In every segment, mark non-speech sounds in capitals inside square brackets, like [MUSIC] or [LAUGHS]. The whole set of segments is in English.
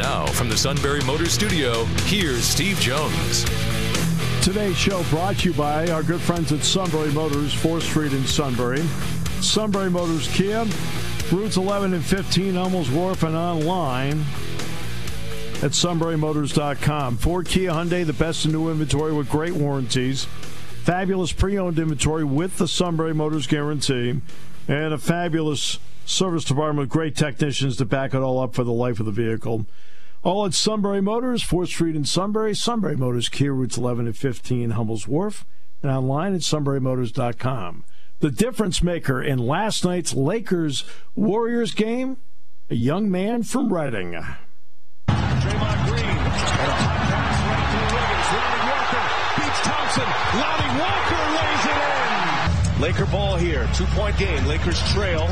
Now, from the Sunbury Motors Studio, here's Steve Jones. Today's show brought to you by our good friends at Sunbury Motors, 4th Street in Sunbury. Sunbury Motors Kia, routes 11 and 15, Hummel's Wharf, and online at sunburymotors.com. Ford Kia Hyundai, the best in new inventory with great warranties. Fabulous pre owned inventory with the Sunbury Motors guarantee. And a fabulous service department with great technicians to back it all up for the life of the vehicle. All at Sunbury Motors, 4th Street in Sunbury. Sunbury Motors, Kia routes 11 and 15, Hummel's Wharf. And online at sunburymotors.com. The difference maker in last night's Lakers Warriors game, a young man from Reading. Draymond Green and a hot pass right through Wiggins. Lonnie Walker beats Thompson. Lonnie Walker lays it in. Laker ball here. Two point game. Lakers trail.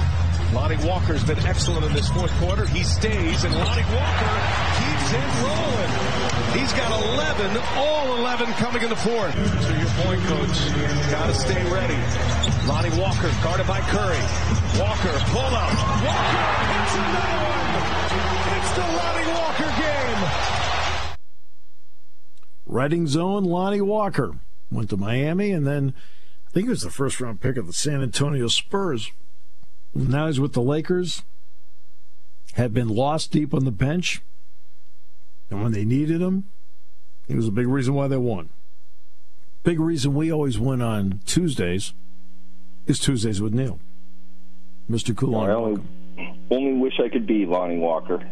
Lonnie Walker's been excellent in this fourth quarter. He stays, and Lonnie Walker keeps it rolling. He's got 11, all 11 coming in the fourth. To your point, coach. Got to stay ready. Lonnie Walker guarded by Curry. Walker, pull up. Walker hits another one. It's the Lonnie Walker game. Reading zone, Lonnie Walker went to Miami, and then I think he was the first round pick of the San Antonio Spurs. Now he's with the Lakers. Had been lost deep on the bench, and when they needed him, he was a big reason why they won. Big reason we always win on Tuesdays is Tuesdays with Neal. Mr. Coolong. I only, only wish I could be Lonnie Walker.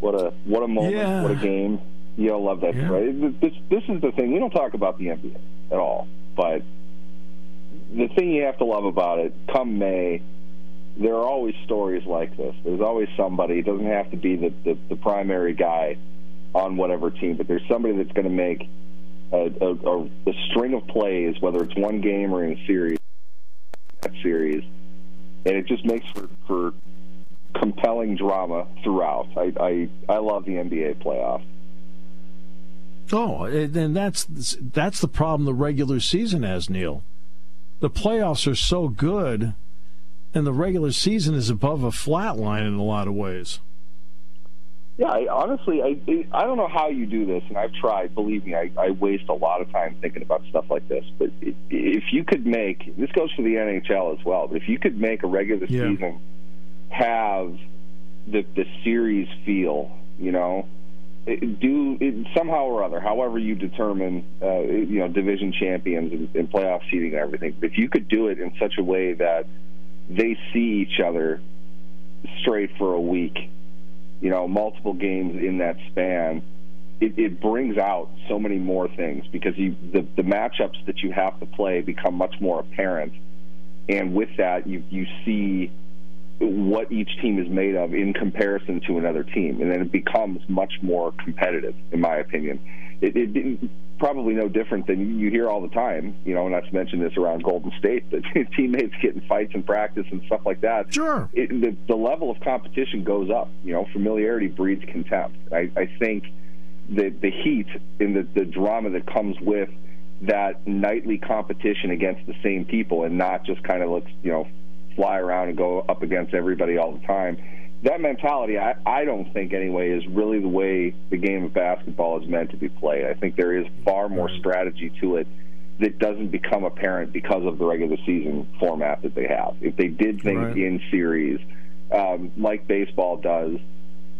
What a what a moment! Yeah. What a game! You know, love that. Yeah. Right? This this is the thing. We don't talk about the NBA at all, but the thing you have to love about it, come May, there are always stories like this. There's always somebody. It doesn't have to be the the, the primary guy on whatever team, but there's somebody that's going to make a, a, a, a string of plays, whether it's one game or in a series. That series and it just makes for, for compelling drama throughout. I, I I love the NBA playoff. Oh, eh, and that's that's the problem the regular season has, Neal. The playoffs are so good, and the regular season is above a flat line in a lot of ways. Yeah, I, honestly, I I don't know how you do this, and I've tried. Believe me, I, I waste a lot of time thinking about stuff like this. But if you could make this goes for the NHL as well. But if you could make a regular Yeah. season have the the series feel, you know, it- do it, somehow or other, however you determine, uh, you know, division champions and, and playoff seeding and everything. But if you could do it in such a way that they see each other straight for a week, you know, multiple games in that span, it, it brings out so many more things because you the, the matchups that you have to play become much more apparent, and with that you you see what each team is made of in comparison to another team, and then it becomes much more competitive, in my opinion. It, it, probably no different than you hear all the time, you know, not to mention this around Golden State, [LAUGHS] that teammates get in fights in practice and stuff like that. Sure. It, the, the level of competition goes up. You know, familiarity breeds contempt. I, I think the the heat and the, the drama that comes with that nightly competition against the same people, and not just kind of let's you know fly around and go up against everybody all the time. That mentality, I, I don't think anyway, is really the way the game of basketball is meant to be played. I think there is far more strategy to it that doesn't become apparent because of the regular season format that they have. If they did things Right. in series, um, like baseball does,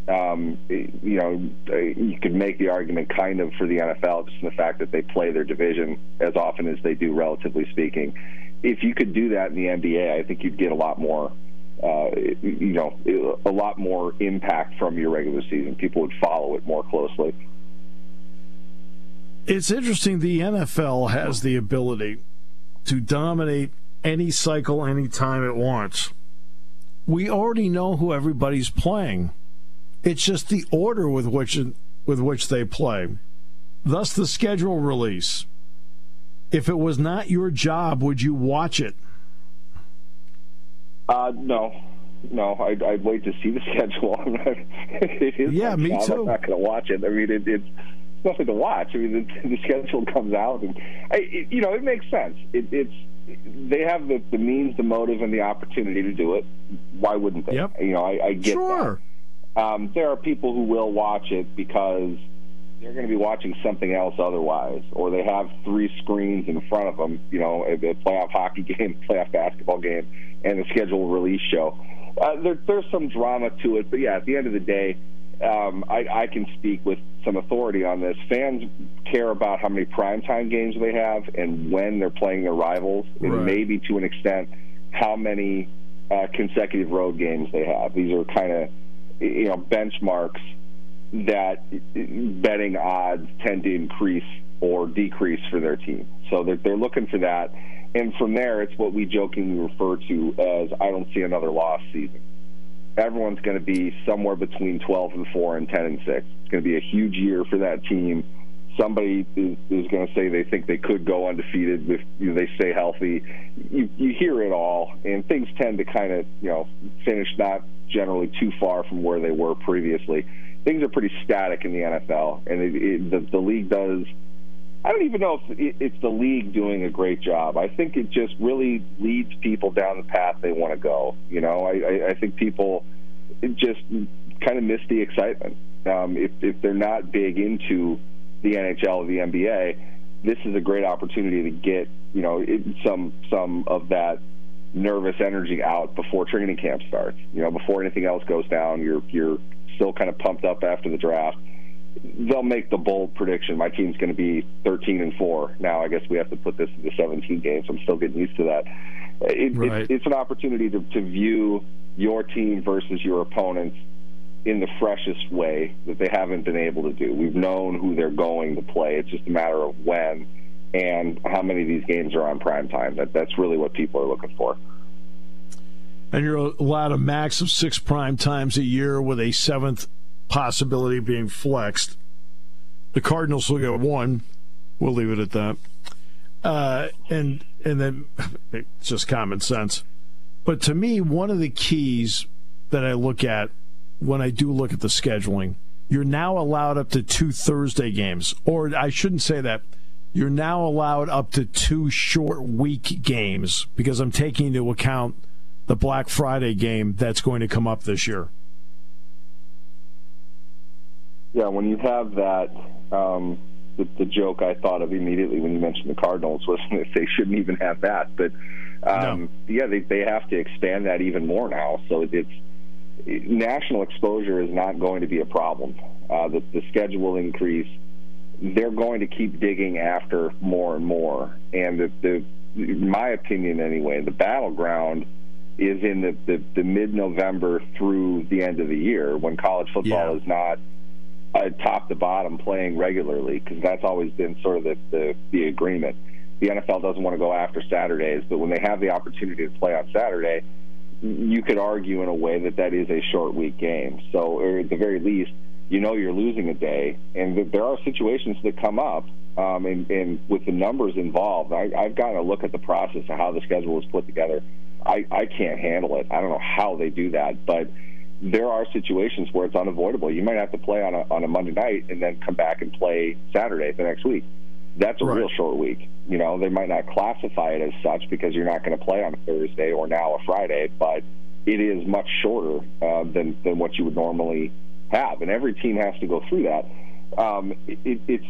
um, you know, you could make the argument kind of for the NFL just in the fact that they play their division as often as they do, relatively speaking. If you could do that in the NBA, I think you'd get a lot more, uh, you know, a lot more impact from your regular season. People would follow it more closely. It's interesting. The NFL has the ability to dominate any cycle any time it wants. We already know who everybody's playing. It's just the order with which with which they play. thus the schedule release. If it was not your job, would you watch it? Uh, no, no. I'd, I'd wait to see the [LAUGHS] schedule. it is yeah, me job. too. I'm not going to watch it. I mean, it, it's nothing to watch. I mean, the, [LAUGHS] the schedule comes out, and I, it, you know, it makes sense. It, it's they have the, the means, the motive, and the opportunity to do it. Why wouldn't they? Yep. You know, I, I get sure. that. Um, there are people who will watch it because they're going to be watching something else otherwise, or they have three screens in front of them. You know, a, a playoff [LAUGHS] hockey game, playoff basketball game, and the schedule release show. Uh, there, there's some drama to it, but yeah, at the end of the day, um, I, I can speak with some authority on this. Fans care about how many primetime games they have and when they're playing their rivals, and Right. maybe to an extent how many uh, consecutive road games they have. These are kind of you know benchmarks that betting odds tend to increase or decrease for their team. So they're, they're looking for that. And from there, it's what we jokingly refer to as I don't see another lost season. Everyone's going to be somewhere between 12 and 4 and 10 and 6. It's going to be a huge year for that team. Somebody is, is going to say they think they could go undefeated if you know, they stay healthy. You, you hear it all, and things tend to kind of you know finish not generally too far from where they were previously. Things are pretty static in the NFL, and it, it, the, the league does. I don't even know if it- it's the league doing a great job. I think it just really leads people down the path they want to go. You know, I, I, I think people just kind of miss the excitement. Um, if, if they're not big into the NHL or the NBA, this is a great opportunity to get you know it, some some of that nervous energy out before training camp starts. You know, before anything else goes down, you're you're still kind of pumped up after the draft. They'll make the bold prediction. My team's going to be 13 and four. Now, I guess we have to put this into 17 games. I'm still getting used to that. It, Right. it, it's an opportunity to, to view your team versus your opponents in the freshest way that they haven't been able to do. We've known who they're going to play. It's just a matter of when and how many of these games are on prime time. That that's really what people are looking for. And you're allowed a max of six prime times a year with a seventh possibility being flexed. The Cardinals will get one. We'll leave it at that. Uh, and and then it's just common sense. But to me, one of the keys that I look at when I do look at the scheduling, you're now allowed up to two Thursday games, or I shouldn't say that. You're now allowed up to two short week games because I'm taking into account the Black Friday game that's going to come up this year. Yeah, when you have that, um, the, the joke I thought of immediately when you mentioned the Cardinals was [LAUGHS] that they shouldn't even have that. But um, yeah, they they have to expand that even more now. So it's it, national exposure is not going to be a problem. Uh, the, the schedule increase, they're going to keep digging after more and more. And the, the in my opinion, anyway, the battleground is in the, the, the mid-November through the end of the year when college football Yeah. is not uh, top to bottom playing regularly because that's always been sort of the, the, the agreement. The NFL doesn't want to go after Saturdays, but when they have the opportunity to play on Saturday, you could argue in a way that that is a short week game. So, or at the very least, you know you're losing a day, and there are situations that come up, um, and, and with the numbers involved, I, I've gotten a look at the process of how the schedule is put together. I, I can't handle it. I don't know how they do that, but there are situations where it's unavoidable. You might have to play on a on a Monday night and then come back and play Saturday the next week. That's a Right. real short week. You know, they might not classify it as such because you're not going to play on a Thursday or now a Friday, but it is much shorter uh, than than what you would normally have, and every team has to go through that. Um, it, it's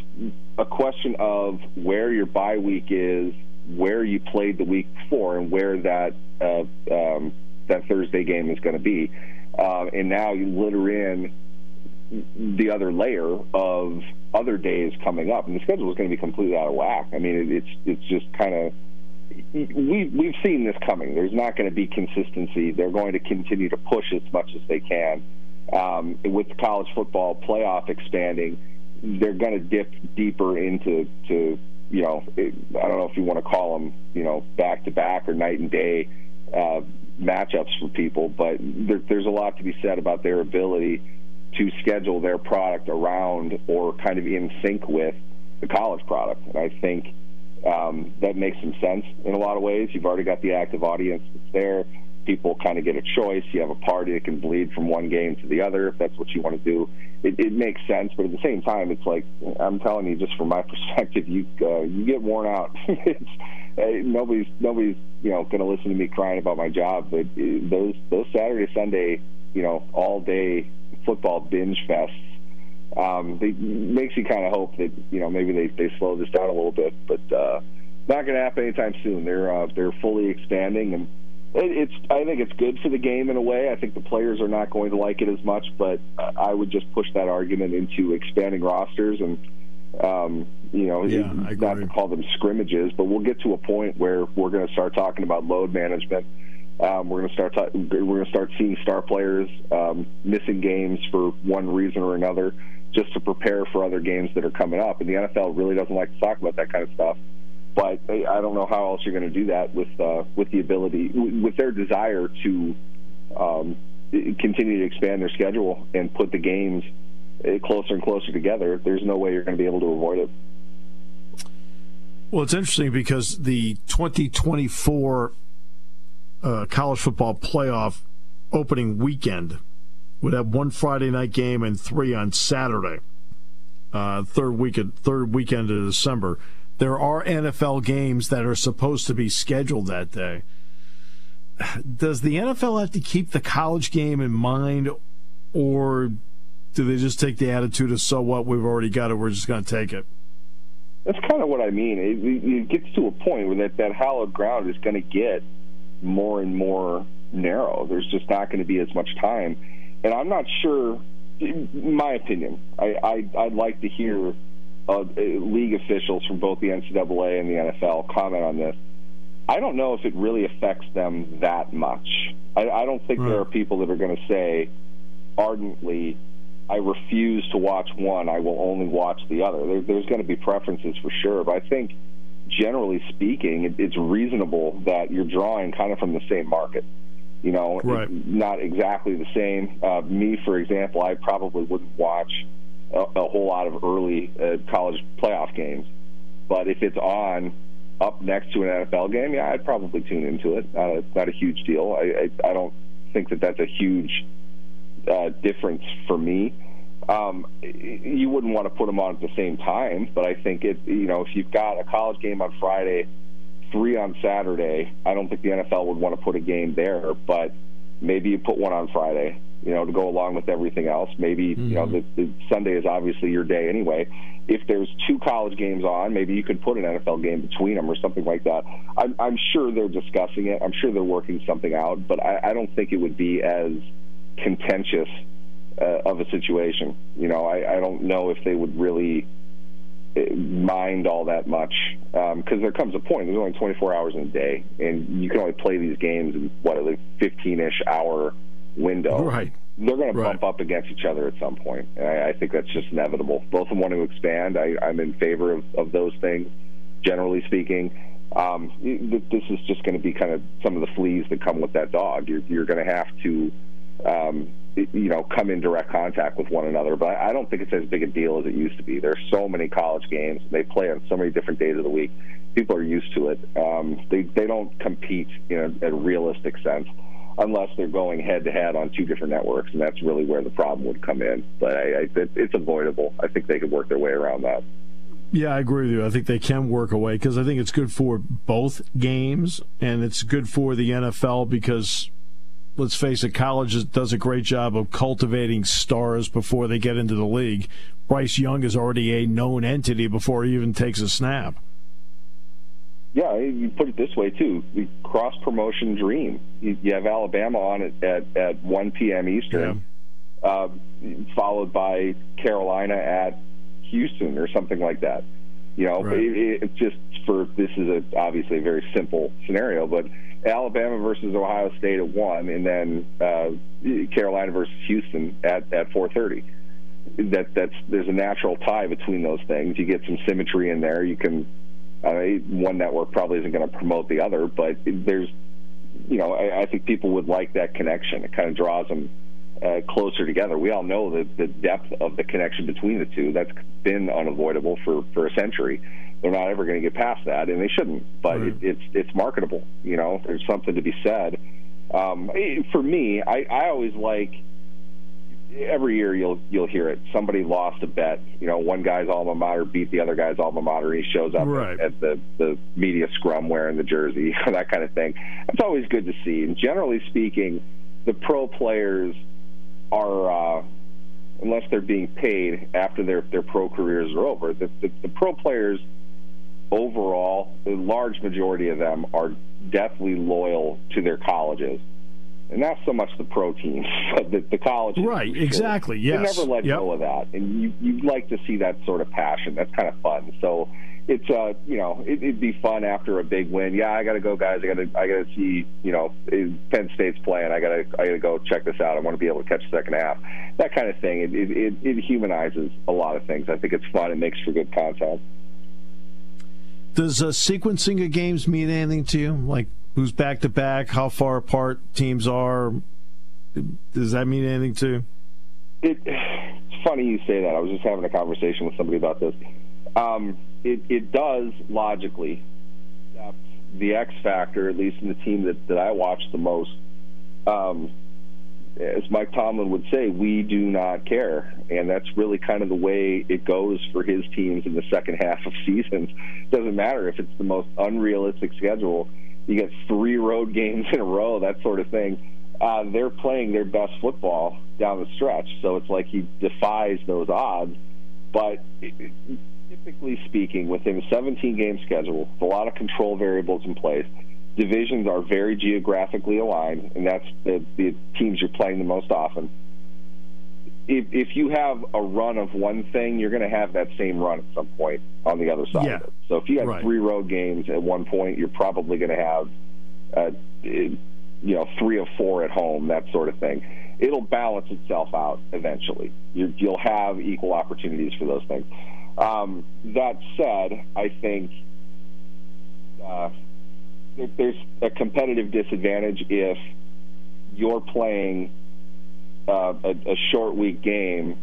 a question of where your bye week is, where you played the week before, and where that uh, um, that Thursday game is going to be. Um, and now you litter in the other layer of other days coming up, and the schedule is going to be completely out of whack. I mean, it, it's it's just kind of we we've seen this coming. There's not going to be consistency. They're going to continue to push as much as they can. Um, with college football playoff expanding, they're going to dip deeper into to you know it, I don't know if you want to call them you know back to back or night and day uh, matchups for people, but there, there's a lot to be said about their ability to schedule their product around or kind of in sync with the college product. And I think um, that makes some sense in a lot of ways. You've already got the active audience that's there. People kind of get a choice. You have a party that can bleed from one game to the other if that's what you want to do. It, it makes sense, but at the same time, it's like I'm telling you, just from my [LAUGHS] perspective, you uh, you get worn out. [LAUGHS] it's, uh, nobody's nobody's you know going to listen to me crying about my job, but uh, those those Saturday Sunday you know all day football binge fests um, it makes you kind of hope that you know maybe they they slow this down a little bit, but uh, not going to happen anytime soon. They're uh, they're fully expanding, and it, it's I think it's good for the game in a way. I think the players are not going to like it as much, but I would just push that argument into expanding rosters and. Um, you know, yeah, not to call them scrimmages, but we'll get to a point where we're going to start talking about load management um, we're going to start ta- we're going to start seeing star players um, missing games for one reason or another, just to prepare for other games that are coming up. And the NFL really doesn't like to talk about that kind of stuff. But I don't know how else you're going to do that with uh, with the ability with their desire to um, continue to expand their schedule and put the games uh, closer and closer together. There's no way you're going to be able to avoid it. Well, it's interesting because the 2024 uh, college football playoff opening weekend would have one Friday night game and three on Saturday. Uh, third weekend, third weekend of December. There are NFL games that are supposed to be scheduled that day. Does the NFL have to keep the college game in mind, or do they just take the attitude of "so what? We've already got it. We're just going to take it." That's kind of what I mean. It, it gets to a point where that that hallowed ground is going to get more and more narrow. There's just not going to be as much time, and I'm not sure. My opinion, I, I I'd like to hear uh, league officials from both the NCAA and the NFL comment on this. I don't know if it really affects them that much. I, I don't think right. there are people that are going to say ardently, I refuse to watch one, I will only watch the other. There, there's going to be preferences for sure, but I think generally speaking, it, it's reasonable that you're drawing kind of from the same market. You know, right. not exactly the same. Uh, me, for example, I probably wouldn't watch a, a whole lot of early uh, college playoff games, but if it's on up next to an NFL game, yeah, I'd probably tune into it. Not a, not a huge deal. I, I, I don't think that that's a huge uh, difference for me. Um, you wouldn't want to put them on at the same time, but I think it. You know, if you've got a college game on Friday, three on Saturday, I don't think the NFL would want to put a game there. But maybe you put one on Friday. You know, to go along with everything else. Maybe mm-hmm. you know mm-hmm. the, the Sunday is obviously your day anyway. If there's two college games on, maybe you could put an NFL game between them or something like that. I'm, I'm sure they're discussing it. I'm sure they're working something out, but I, I don't think it would be as contentious uh, of a situation. You know, I, I don't know if they would really uh, mind all that much because um, there comes a point. There's only 24 hours in a day, and you can only play these games in what a 15-ish hour window. Right. They're going to bump up against each other at some point. And I, I think that's just inevitable. Both of them want to expand. I, I'm in favor of, of those things, generally speaking. Um, this is just going to be kind of some of the fleas that come with that dog. You're, you're going to have to um, you know, come in direct contact with one another. But I don't think it's as big a deal as it used to be. There's so many college games. They play on so many different days of the week. People are used to it. Um, they they don't compete in a, a realistic sense unless they're going head to head on two different networks, and that's really where the problem would come in. But I, I, it, it's avoidable. I think they could work their way around that. Yeah, I agree with you. I think they can work away because I think it's good for both games, and it's good for the NFL because let's face it, college does a great job of cultivating stars before they get into the league. Bryce Young is already a known entity before he even takes a snap. Yeah, you put it this way too: the cross promotion dream. You, you, have Alabama on it at at 1 p.m. Eastern, yeah. uh, followed by Carolina at Houston or something like that. You know, right. it, it just for this is a, obviously a very simple scenario, but Alabama versus Ohio State at one, and then uh, Carolina versus Houston at at four thirty. That that's there's a natural tie between those things. You get some symmetry in there. You can uh, one network probably isn't going to promote the other, but there's you know I, I think people would like that connection. It kind of draws them uh, closer together. We all know the, the depth of the connection between the two. That's been unavoidable for, for a century. They're not ever going to get past that, and they shouldn't. But right. it, it's it's marketable. You know, there's something to be said. Um, for me, I, I always like every year you'll you'll hear it. Somebody lost a bet. You know, one guy's alma mater beat the other guy's alma mater. He shows up right. at, the the media scrum wearing the jersey, [LAUGHS] that kind of thing. It's always good to see. And generally speaking, the pro players are, uh, unless they're being paid after their their pro careers are over, the, the, the pro players overall, the large majority of them are deathly loyal to their colleges and not so much the pro teams, [LAUGHS] but the, the colleges. Right, exactly. Yes. They never let yep. go of that, and you you like to see that sort of passion. That's kind of fun. So it's uh you know it, would be fun after a big win. Yeah, I got to go, guys. I got to I got to see you know Penn State's playing. I got to I got to go check this out. I want to be able to catch the second half. That kind of thing. It, it it it humanizes a lot of things. I think it's fun. It makes for good content. Does uh, sequencing of games mean anything to you? Like who's back to back, how far apart teams are. Does that mean anything to? It, it's funny you say that. I was just having a conversation with somebody about this. Um, it, it does logically. The X factor, at least in the team that, that I watch the most, um, as Mike Tomlin would say, we do not care. And that's really kind of the way it goes for his teams in the second half of [LAUGHS] seasons. Doesn't matter if it's the most unrealistic schedule you get three road games in a row, that sort of thing. Uh, they're playing their best football down the stretch, so it's like he defies those odds. But typically speaking, within a 17 game schedule, a lot of control variables in place, divisions are very geographically aligned, and that's the, the teams you're playing the most often if, if you have a run of one thing, you're going to have that same run at some point on the other side yeah. of it. So if you have right. three road games at one point, you're probably going to have, uh, you know, three or four at home, that sort of thing. It'll balance itself out eventually. you will have equal opportunities for those things. Um, that said, I think uh, there's a competitive disadvantage if you're playing uh, a, a short week game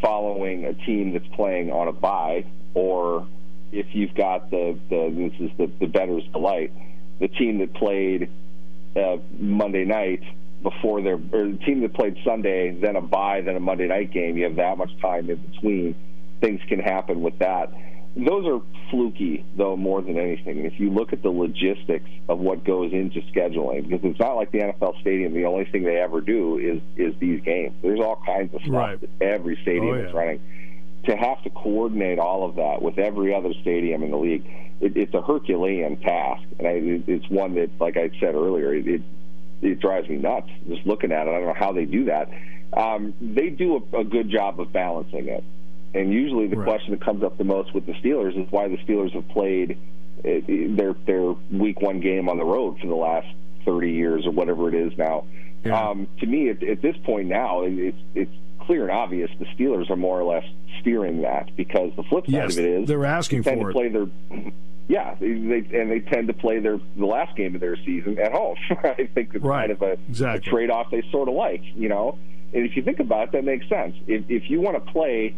following a team that's playing on a bye, or if you've got the, the this is the, the bettor's delight, the team that played uh, Monday night before their or the team that played Sunday, then a bye, then a Monday night game. You have that much time in between. Things can happen with that those are fluky, though, more than anything. And if you look at the logistics of what goes into scheduling, because it's not like the NFL stadium, the only thing they ever do is is these games. There's all kinds of stuff right. that every stadium oh, yeah. is running. To have to coordinate all of that with every other stadium in the league, it, it's a Herculean task, and I, it's one that, like I said earlier, it, it it drives me nuts just looking at it. I don't know how they do that. Um, they do a, a good job of balancing it. And usually, the right. question that comes up the most with the Steelers is why the Steelers have played uh, their their Week One game on the road for the last 30 years or whatever it is now. Yeah. Um, to me, at, at this point now, it's it's clear and obvious the Steelers are more or less steering that because the flip side yes, of it is they're asking they for to play their yeah they, they, and they tend to play their the last game of their season at home. [LAUGHS] I think it's right. kind of a, exactly. a trade off they sort of like, you know. And if you think about it, that makes sense. If if you want to play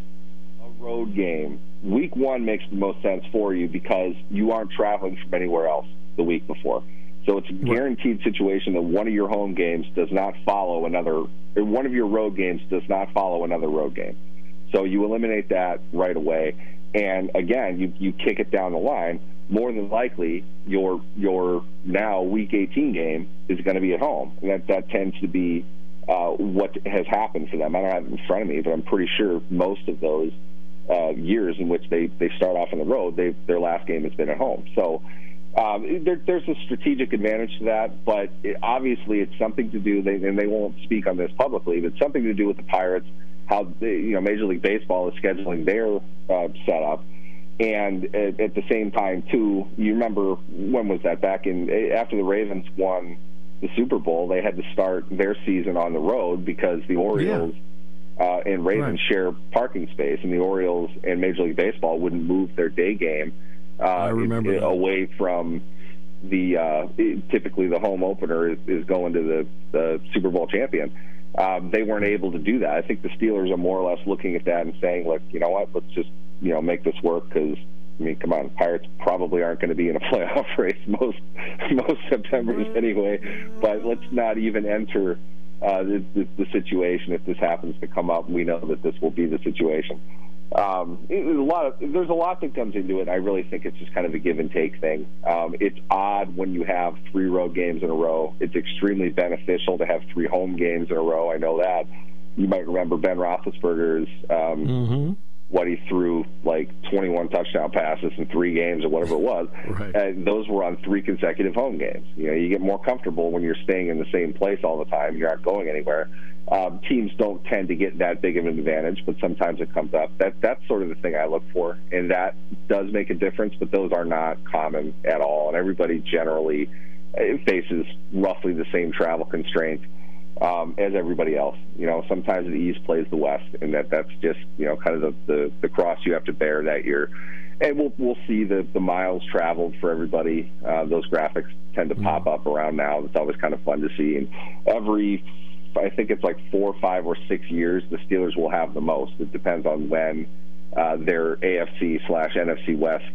road game, week one makes the most sense for you because you aren't traveling from anywhere else the week before. So it's a guaranteed situation that one of your home games does not follow another, or one of your road games does not follow another road game. So you eliminate that right away. And again, you, you kick it down the line. More than likely, your your now week 18 game is going to be at home, and that that tends to be uh, what has happened for them. I don't have it in front of me, but I'm pretty sure most of those uh, years in which they, they start off on the road, they, their last game has been at home. So um, there, there's a strategic advantage to that, but it, obviously it's something to do, they, and they won't speak on this publicly, but it's something to do with the Pirates, how they, you know Major League Baseball is scheduling their uh, setup. And at, at the same time, too, you remember when was that? Back in after the Ravens won the Super Bowl, they had to start their season on the road because the Orioles yeah uh, and Ravens right. share parking space, and the Orioles and Major League Baseball wouldn't move their day game uh, it, away from the uh, typically the home opener is, is going to the, the Super Bowl champion. um, they weren't able to do that. I think the Steelers are more or less looking at that and saying, "Look, you know what? Let's just you know make this work." Because I mean, come on, Pirates probably aren't going to be in a [LAUGHS] playoff race most most September's anyway. But let's not even enter uh, the, the, situation if this happens to come up. We know that this will be the situation um, it, a lot of there's a lot that comes into it. I really think it's just kind of a give and take thing. Um, it's odd when you have three road games in a row. It's extremely beneficial to have three home games in a row. I know that. You might remember Ben Roethlisberger's um, mm-hmm. What he threw like 21 touchdown passes in three games or whatever it was. [LAUGHS] right. And those were on three consecutive home games. You know, you get more comfortable when you're staying in the same place all the time. You're not going anywhere um, teams don't tend to get that big of an advantage, but sometimes it comes up. That that's sort of the thing I look for, and that does make a difference. But those are not common at all, and everybody generally uh, faces roughly the same travel constraints um, as everybody else. You know, sometimes the East plays the West, and that that's just you know kind of the the, the cross you have to bear that year. And we'll we'll see the the miles traveled for everybody. Uh, those graphics tend to pop up around now. It's always kind of fun to see, and every I think it's like four, five, or six years, the Steelers will have the most. It depends on when uh, their AFC slash NFC West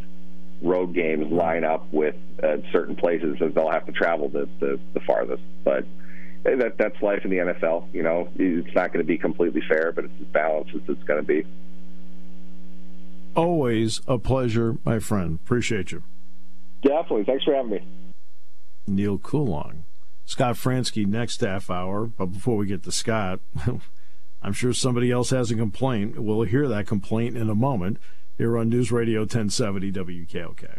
road games line up with uh, certain places that they'll have to travel the, the, the farthest. But that that's life in the NFL. You know, it's not going to be completely fair, but it's as balanced as it's going to be. Always a pleasure, my friend. Appreciate you. Definitely. Thanks for having me. Neal Coolong. Scott Franzke next half hour. But before we get to Scott, [LAUGHS] I'm sure somebody else has a complaint. We'll hear that complaint in a moment here on News Radio 1070 WKOK.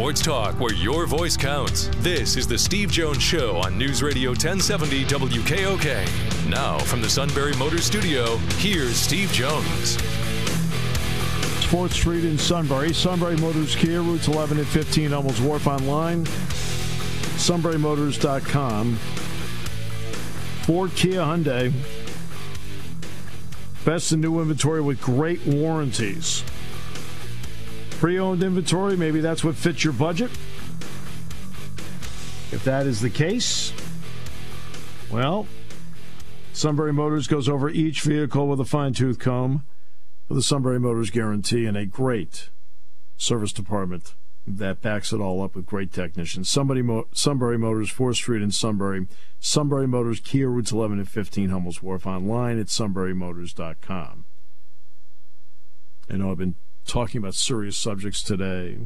Sports talk where your voice counts. This is the Steve Jones Show on News Radio 1070 WKOK. Now, from the Sunbury Motors Studio, here's Steve Jones. 4th Street in Sunbury. Sunbury Motors Kia, routes 11 and 15, Hummel's Wharf online. SunburyMotors.com. Ford Kia Hyundai. Best in new inventory with great warranties. Pre owned inventory, maybe that's what fits your budget. If that is the case, well, Sunbury Motors goes over each vehicle with a fine tooth comb with a Sunbury Motors guarantee and a great service department that backs it all up with great technicians. Somebody Mo- Sunbury Motors, 4th Street in Sunbury. Sunbury Motors, Kia routes 11 and 15, Hummel's Wharf. Online at sunburymotors.com. I know I've been talking about serious subjects today,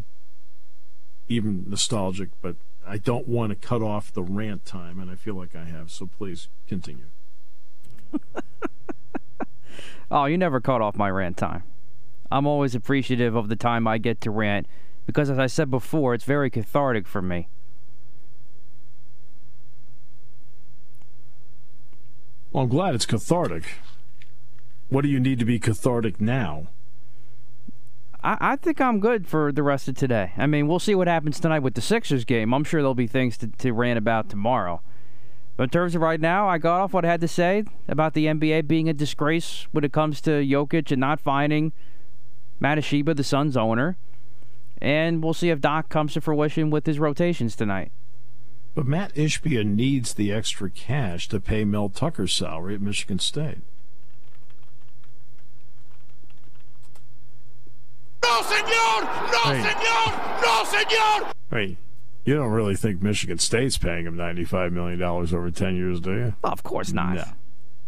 even nostalgic, but I don't want to cut off the rant time, and I feel like I have. So please continue. [LAUGHS] oh, you never cut off my rant time. I'm always appreciative of the time I get to rant because, as I said before, it's very cathartic for me. Well, I'm glad it's cathartic. What do you need to be cathartic now? I, I think I'm good for the rest of today. I mean, we'll see what happens tonight with the Sixers game. I'm sure there'll be things to, to rant about tomorrow. But in terms of right now, I got off what I had to say about the NBA being a disgrace when it comes to Jokic and not finding Mat Ishbia, the Suns owner. And we'll see if Doc comes to fruition with his rotations tonight. But Mat Ishbia needs the extra cash to pay Mel Tucker's salary at Michigan State. No, senor! No! hey. senor! No, senor! Hey, you don't really think Michigan State's paying him $95 million over 10 years, do you? Of course not. No.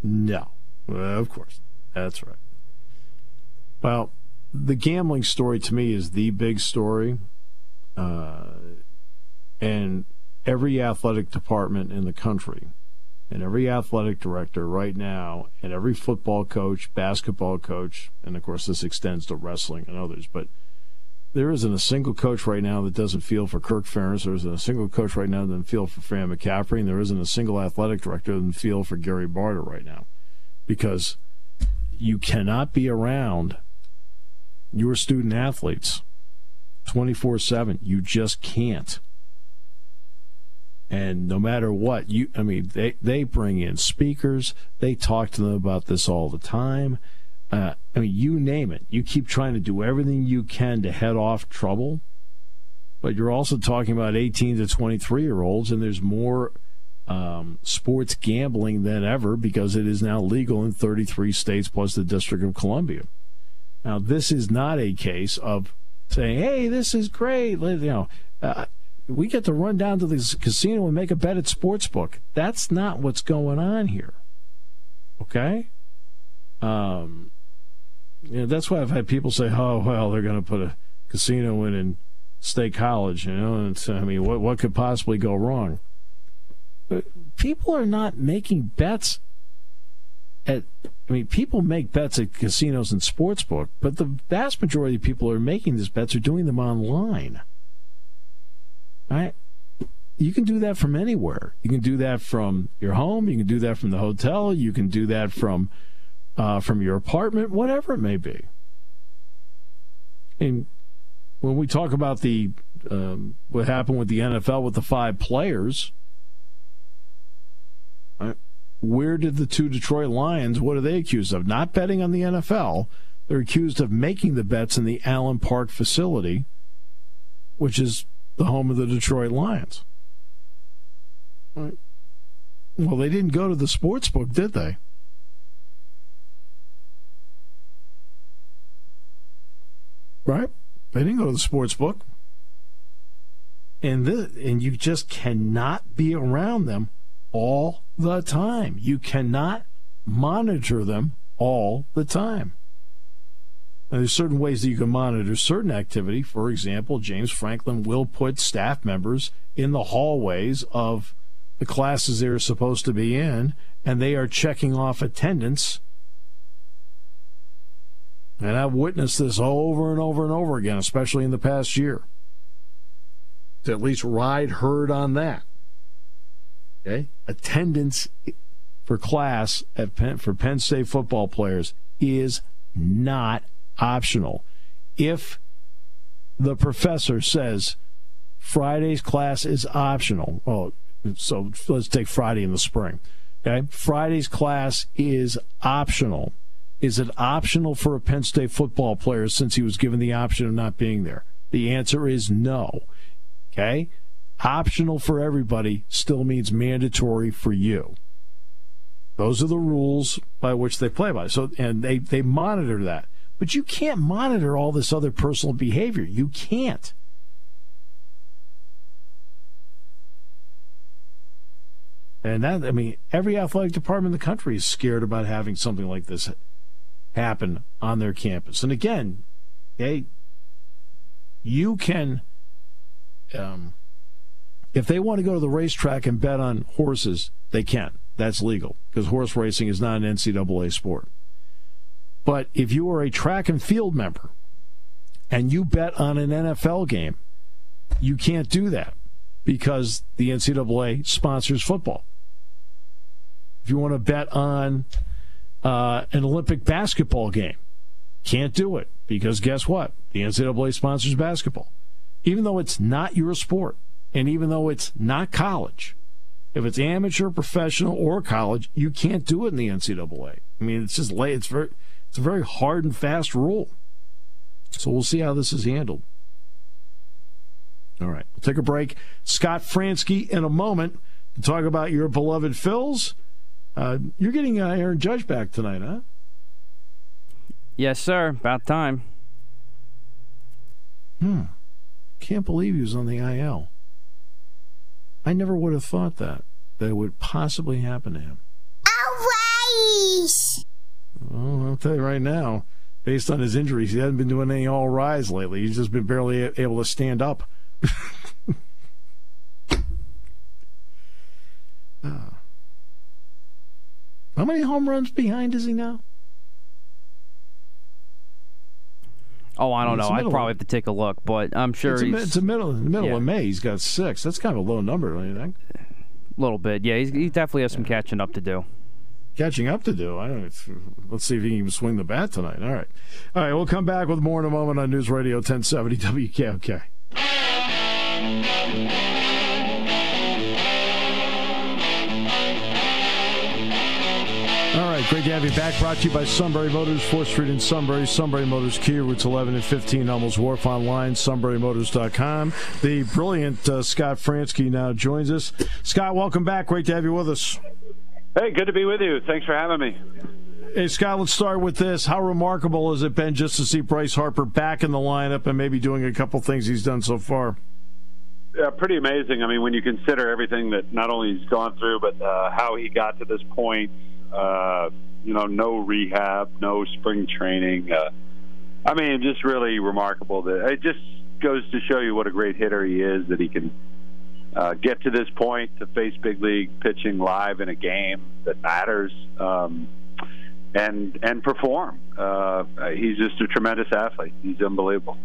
No. Well, of course. That's right. Well, the gambling story to me is the big story. Uh, and every athletic department in the country and every athletic director right now and every football coach, basketball coach, and of course this extends to wrestling and others, but there isn't a single coach right now that doesn't feel for Kirk Ferentz. There isn't a single coach right now that doesn't feel for Fran McCaffery, and there isn't a single athletic director that doesn't feel for Gary Barta right now, because you cannot be around your student athletes 24 7. You just can't. And no matter what, you I mean, they, they bring in speakers, they talk to them about this all the time. Uh, I mean, you name it. You keep trying to do everything you can to head off trouble, but you're also talking about 18 to 23 year olds, and there's more um, sports gambling than ever because it is now legal in 33 states plus the District of Columbia. Now, this is not a case of saying, "Hey, this is great." You know, uh, we get to run down to the casino and make a bet at sportsbook. That's not what's going on here. Okay. Um, you know, that's why I've had people say, "Oh, well, they're going to put a casino in in State College." You know, and I mean, what what could possibly go wrong? But people are not making bets at. I mean, people make bets at casinos and sportsbook, but the vast majority of people who are making these bets are doing them online. Right? You can do that from anywhere. You can do that from your home. You can do that from the hotel. You can do that from uh, from your apartment, whatever it may be. And when we talk about the um, what happened with the NFL with the five players, right, where did the two Detroit Lions? What are they accused of? Not betting on the NFL. They're accused of making the bets in the Allen Park facility, which is the home of the Detroit Lions. Right. Well, they didn't go to the sports book, did they? Right? They didn't go to the sports book. And this, and you just cannot be around them all the time. You cannot monitor them all the time. Now, there's certain ways that you can monitor certain activity. For example, James Franklin will put staff members in the hallways of the classes they're supposed to be in, and they are checking off attendance. And I've witnessed this over and over and over again, especially in the past year. To at least ride herd on that. Okay? Attendance for class at Penn, for Penn State football players is not optional. If the professor says Friday's class is optional, well, so let's take Friday in the spring. Okay, Friday's class is optional. Is it optional for a Penn State football player since he was given the option of not being there? The answer is no. Okay, optional for everybody still means mandatory for you. Those are the rules by which they play by. So, and they they monitor that. But you can't monitor all this other personal behavior. You can't. And that, I mean, every athletic department in the country is scared about having something like this happen on their campus. And again, they, you can, um, if they want to go to the racetrack and bet on horses, they can. That's legal because horse racing is not an NCAA sport. But if you are a track and field member and you bet on an NFL game, you can't do that because the NCAA sponsors football. If you want to bet on uh, an Olympic basketball game, can't do it because guess what? The NCAA sponsors basketball. Even though it's not your sport, and even though it's not college, if it's amateur, professional, or college, you can't do it in the NCAA. I mean, it's just. It's very it's a very hard and fast rule. So we'll see how this is handled. All right, we'll take a break. Scott Franzke in a moment to talk about your beloved Phils. Uh, you're getting uh, Aaron Judge back tonight, huh? Yes, sir. About time. Hmm. Can't believe he was on the IL. I never would have thought that that it would possibly happen to him. Always. Well, I'll tell you right now, based on his injuries, he hasn't been doing any all rise lately. He's just been barely able to stand up. [LAUGHS] uh, how many home runs behind is he now? Oh, I don't know. I'd probably have to take a look, but I'm sure it's he's a, it's a middle, the middle yeah. of May. He's got six. That's kind of a low number, don't you think? a little bit. Yeah, he's, he definitely has some catching up to do. Catching up to do. I don't. Let's see if he can swing the bat tonight. All right, all right. We'll come back with more in a moment on News Radio 1070 WKOK. All right, great to have you back. Brought to you by Sunbury Motors, 4th Street in Sunbury. Sunbury Motors Key routes 11 and 15, Hummels Wharf online, sunburymotors.com. The brilliant uh, Scott Franzke now joins us. Scott, welcome back. Great to have you with us. Hey, good to be with you. Thanks for having me. Hey, Scott, let's start with this. How remarkable has it been just to see Bryce Harper back in the lineup and maybe doing a couple things he's done so far? Yeah, pretty amazing. I mean, when you consider everything that not only he's gone through, but uh, how he got to this point, uh, you know, no rehab, no spring training. Uh, I mean, just really remarkable. That it just goes to show you what a great hitter he is. That he can uh, get to this point to face big league pitching live in a game that matters, um, and and perform. Uh, he's just a tremendous athlete. He's unbelievable.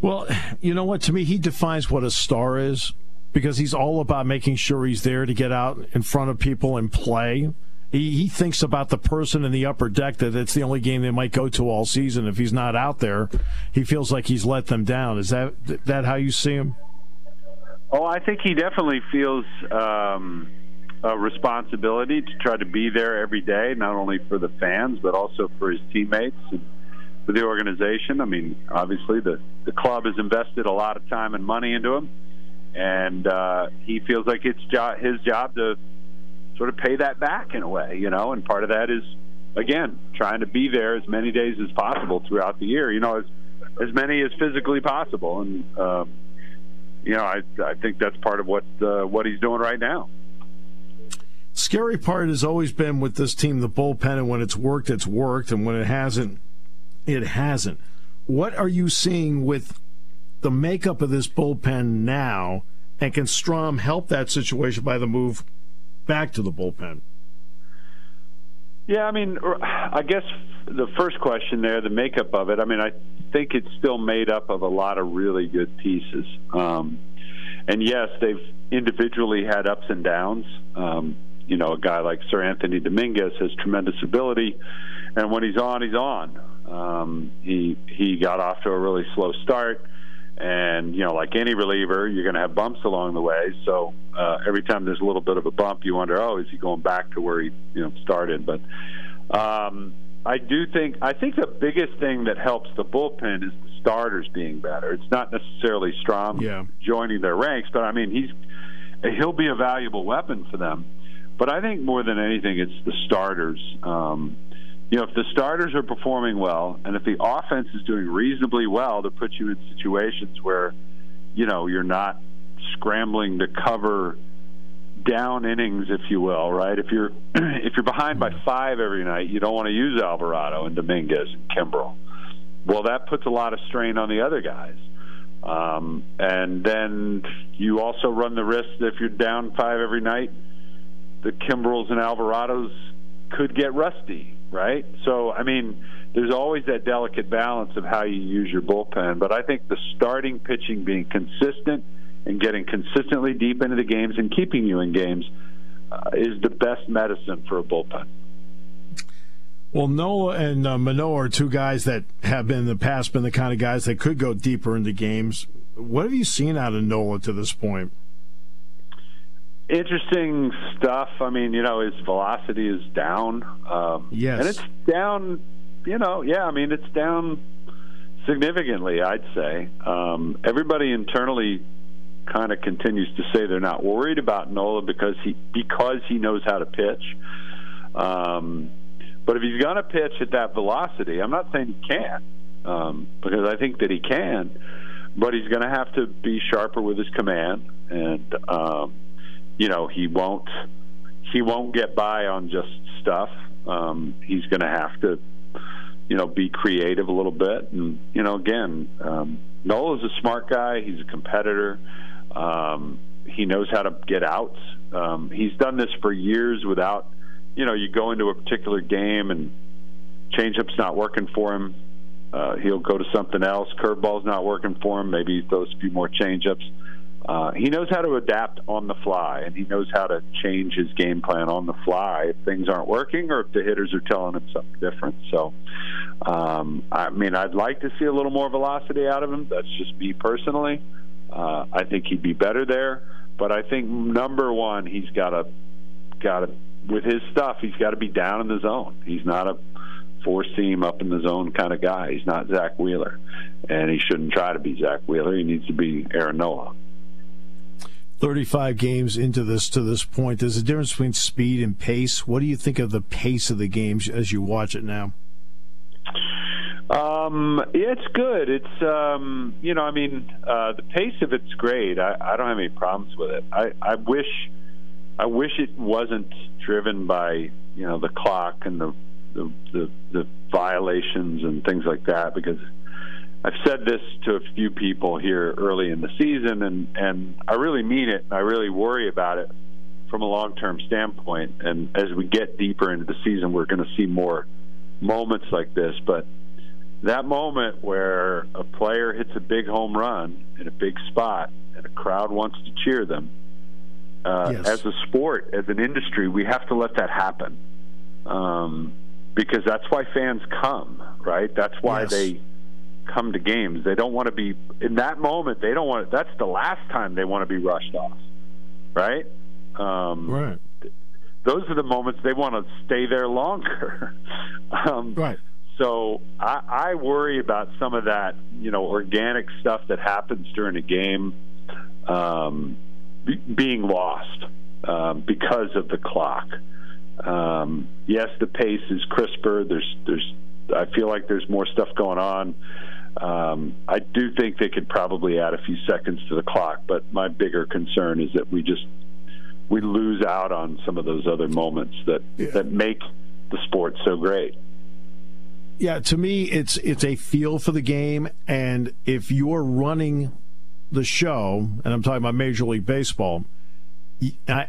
Well, you know what? To me, he defines what a star is because he's all about making sure he's there to get out in front of people and play. He, he thinks about the person in the upper deck that it's the only game they might go to all season. If he's not out there, he feels like he's let them down. Is that that how you see him? Oh, I think he definitely feels um, a responsibility to try to be there every day, not only for the fans but also for his teammates and for the organization. I mean, obviously the the club has invested a lot of time and money into him, and uh, he feels like it's jo- his job to sort of pay that back in a way, you know. And part of that is again trying to be there as many days as possible throughout the year. You know, as as many as physically possible, and um, you know, I I think that's part of what uh, what he's doing right now. Scary part has always been with this team the bullpen, and when it's worked, it's worked, and when it hasn't, it hasn't. What are you seeing with the makeup of this bullpen now? And can Strahm help that situation by the move back to the bullpen? Yeah, I mean, I guess the first question there, the makeup of it. I mean, I think it's still made up of a lot of really good pieces. Um, and yes, they've individually had ups and downs. Um, you know, a guy like Seranthony Dominguez has tremendous ability, and when he's on, he's on. Um, he he got off to a really slow start, and you know, like any reliever, you're going to have bumps along the way. So uh, every time there's a little bit of a bump, you wonder, oh, is he going back to where he you know started? But um, I do think I think the biggest thing that helps the bullpen is the starters being better. It's not necessarily Strahm yeah. joining their ranks, but I mean he's he'll be a valuable weapon for them. But I think more than anything, it's the starters. Um, you know, if the starters are performing well, and if the offense is doing reasonably well to put you in situations where, you know, you're not scrambling to cover down innings, if you will, right? If you're [CLEARS THROAT] if you're behind by five every night, you don't want to use Alvarado and Dominguez and Kimbrel. Well, that puts a lot of strain on the other guys. Um, and then you also run the risk that if you're down five every night, the Kimbrels and Alvarados could get rusty, right? So, I mean, there's always that delicate balance of how you use your bullpen. But I think the starting pitching being consistent and getting consistently deep into the games and keeping you in games uh, is the best medicine for a bullpen. Well, Nola and uh, Manoah are two guys that have been in the past been the kind of guys that could go deeper into games. What have you seen out of Nola to this point? Interesting stuff. I mean, you know, his velocity is down. Um, yes, and it's down. You know, yeah. I mean, it's down significantly. I'd say um, everybody internally kind of continues to say they're not worried about Nola because he because he knows how to pitch. Um, but if he's going to pitch at that velocity, I'm not saying he can't. um, because I think that he can, but he's going to have to be sharper with his command, and um, you know he won't he won't get by on just stuff. Um, he's going to have to you know be creative a little bit, and you know again, um, Nola is a smart guy. He's a competitor. Um, he knows how to get out. Um, he's done this for years without, you know, you go into a particular game and changeup's not working for him. Uh, he'll go to something else. Curveball's not working for him. Maybe he throws a few more changeups. Uh, he knows how to adapt on the fly, and he knows how to change his game plan on the fly if things aren't working or if the hitters are telling him something different. So, um, I mean, I'd like to see a little more velocity out of him. That's just me personally. Uh, I think he'd be better there, but I think number one, he's got to got to with his stuff. He's got to be down in the zone. He's not a four seam up in the zone kind of guy. He's not Zack Wheeler, and he shouldn't try to be Zack Wheeler. He needs to be Aaron Nola. 35 games into this to this point. There's a difference between speed and pace. What do you think of the pace of the games as you watch it now? Um, it's good. It's um, you know, I mean, uh, the pace of it's great. I, I don't have any problems with it. I, I wish, I wish it wasn't driven by you know the clock and the the, the, the violations and things like that because I've said this to a few people here early in the season, and and I really mean it. And I really worry about it from a long term standpoint. And as we get deeper into the season, we're going to see more moments like this. But that moment where a player hits a big home run in a big spot and a crowd wants to cheer them, uh, yes. as a sport, as an industry, we have to let that happen. Um, because that's why fans come, right? That's why yes. they come to games. They don't want to be in that moment. They don't want. That's the last time they want to be rushed off, right? Um, right. Those are the moments they want to stay there longer. [LAUGHS] um, right. So I, I worry about some of that, you know, organic stuff that happens during a game um, be, being lost um, because of the clock. Um, yes, the pace is crisper. There's, there's. I feel like there's more stuff going on. Um, I do think they could probably add a few seconds to the clock, but my bigger concern is that we just we lose out on some of those other moments that yeah. that make the sport so great. Yeah, to me, it's it's a feel for the game, and if you're running the show, and I'm talking about Major League Baseball, I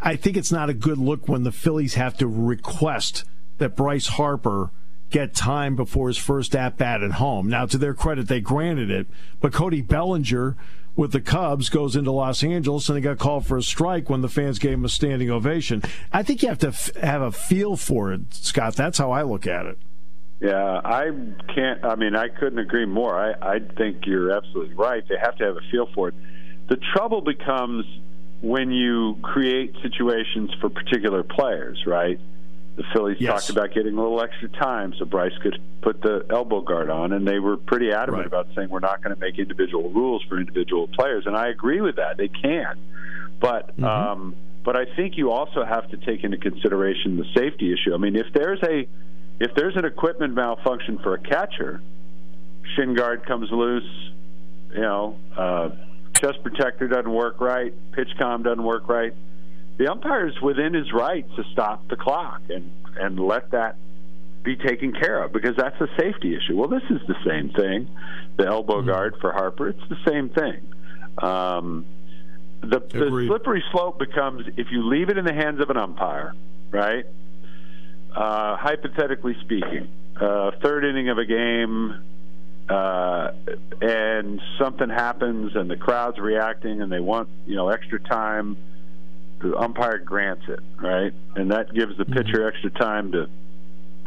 I think it's not a good look when the Phillies have to request that Bryce Harper get time before his first at bat at home. Now, to their credit, they granted it, but Cody Bellinger with the Cubs goes into Los Angeles and they got called for a strike when the fans gave him a standing ovation. I think you have to f- have a feel for it, Scott. That's how I look at it. Yeah, I can't. I mean, I couldn't agree more. I, I think you're absolutely right. They have to have a feel for it. The trouble becomes when you create situations for particular players, right? The Phillies yes. talked about getting a little extra time so Bryce could put the elbow guard on, and they were pretty adamant right. about saying we're not going to make individual rules for individual players, and I agree with that. They can, but mm-hmm. um, but I think you also have to take into consideration the safety issue. I mean, if there's a if there's an equipment malfunction for a catcher, shin guard comes loose, you know, uh, chest protector doesn't work right, PitchCom doesn't work right the umpire is within his right to stop the clock and and let that be taken care of because that's a safety issue. Well, this is the same thing. The elbow mm-hmm. guard for Harper, it's the same thing. Um, the, the slippery slope becomes if you leave it in the hands of an umpire, right? Uh, hypothetically speaking, uh, third inning of a game, uh, and something happens, and the crowd's reacting, and they want you know extra time the umpire grants it, right? And that gives the pitcher mm-hmm. extra time to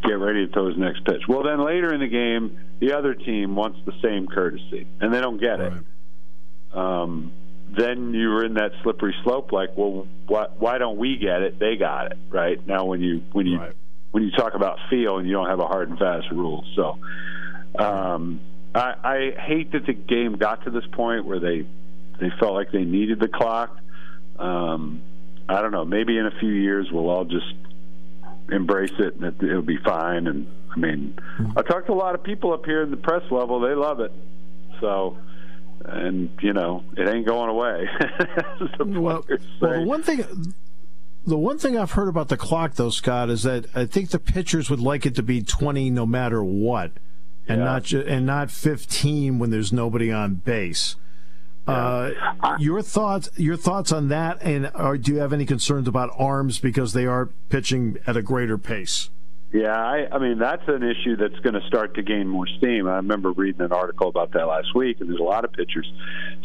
get ready to throw his next pitch. Well, then later in the game, the other team wants the same courtesy, and they don't get right. it. Um, then you're in that slippery slope. Like, well, why, why don't we get it? They got it, right? Now, when you when you right. when you talk about feel and you don't have a hard and fast rule, so um, I, I hate that the game got to this point where they they felt like they needed the clock. Um, I don't know. Maybe in a few years we'll all just embrace it and it, it'll be fine. And I mean, Mm-hmm. I talked to a lot of people up here in the press level; they love it. So, and you know, it ain't going away. [LAUGHS] Well, well, the one thing, the one thing I've heard about the clock, though, Scott, is that I think the pitchers would like it to be twenty no matter what, and Yeah. not ju- and not fifteen when there's nobody on base. Uh, your thoughts, your thoughts on that, and are, do you have any concerns about arms because they are pitching at a greater pace? Yeah, I, I mean that's an issue that's going to start to gain more steam. I remember reading an article about that last week, and there's a lot of pitchers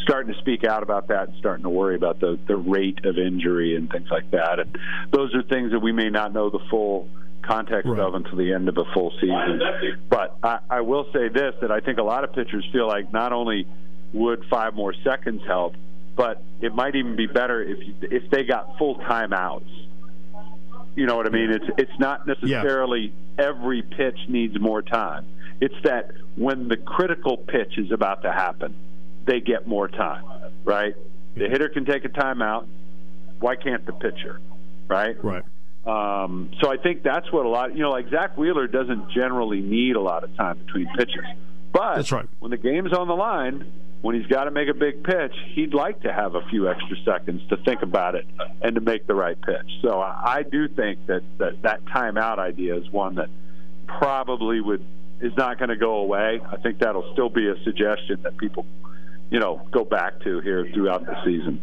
starting to speak out about that and starting to worry about the the rate of injury and things like that. And those are things that we may not know the full context Right. of until the end of a full season. But I, I will say this: that I think a lot of pitchers feel like not only would five more seconds help, but it might even be better if if they got full timeouts. You know what I mean? It's it's not necessarily every pitch needs more time. It's that when the critical pitch is about to happen, they get more time, right? The hitter can take a timeout. Why can't the pitcher, right? Right. Um, so I think that's what a lot, you know, like Zack Wheeler doesn't generally need a lot of time between pitches. But That's right. when the game's on the line, when he's got to make a big pitch, he'd like to have a few extra seconds to think about it and to make the right pitch. So I, I do think that, that that timeout idea is one that probably would is not going to go away. I think that'll still be a suggestion that people, you know, go back to here throughout the season.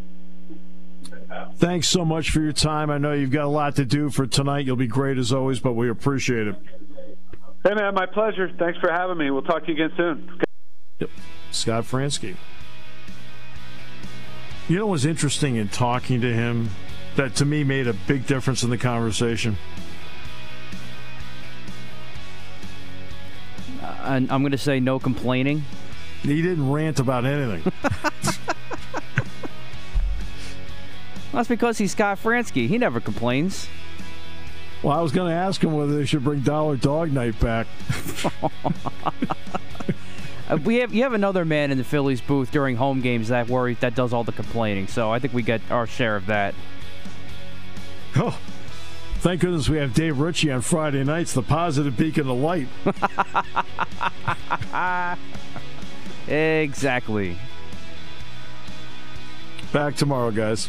Thanks so much for your time. I know you've got a lot to do for tonight. You'll be great as always, but we appreciate it. Hey man, my pleasure. Thanks for having me. We'll talk to you again soon. Yep. Scott Franzke. You know what's interesting in talking to him that to me made a big difference in the conversation? Uh, and I'm going to say no complaining. He didn't rant about anything. [LAUGHS] That's because he's Scott Franzke. He never complains. well, I was going to ask him whether they should bring Dollar Dog Night back. [LAUGHS] Uh, we have you have another man in the Phillies booth during home games that worries that does all the complaining. So I think we get our share of that. Oh, thank goodness we have Dave Ritchie on Friday nights, the positive beacon of light. [LAUGHS] Exactly. Back tomorrow, guys.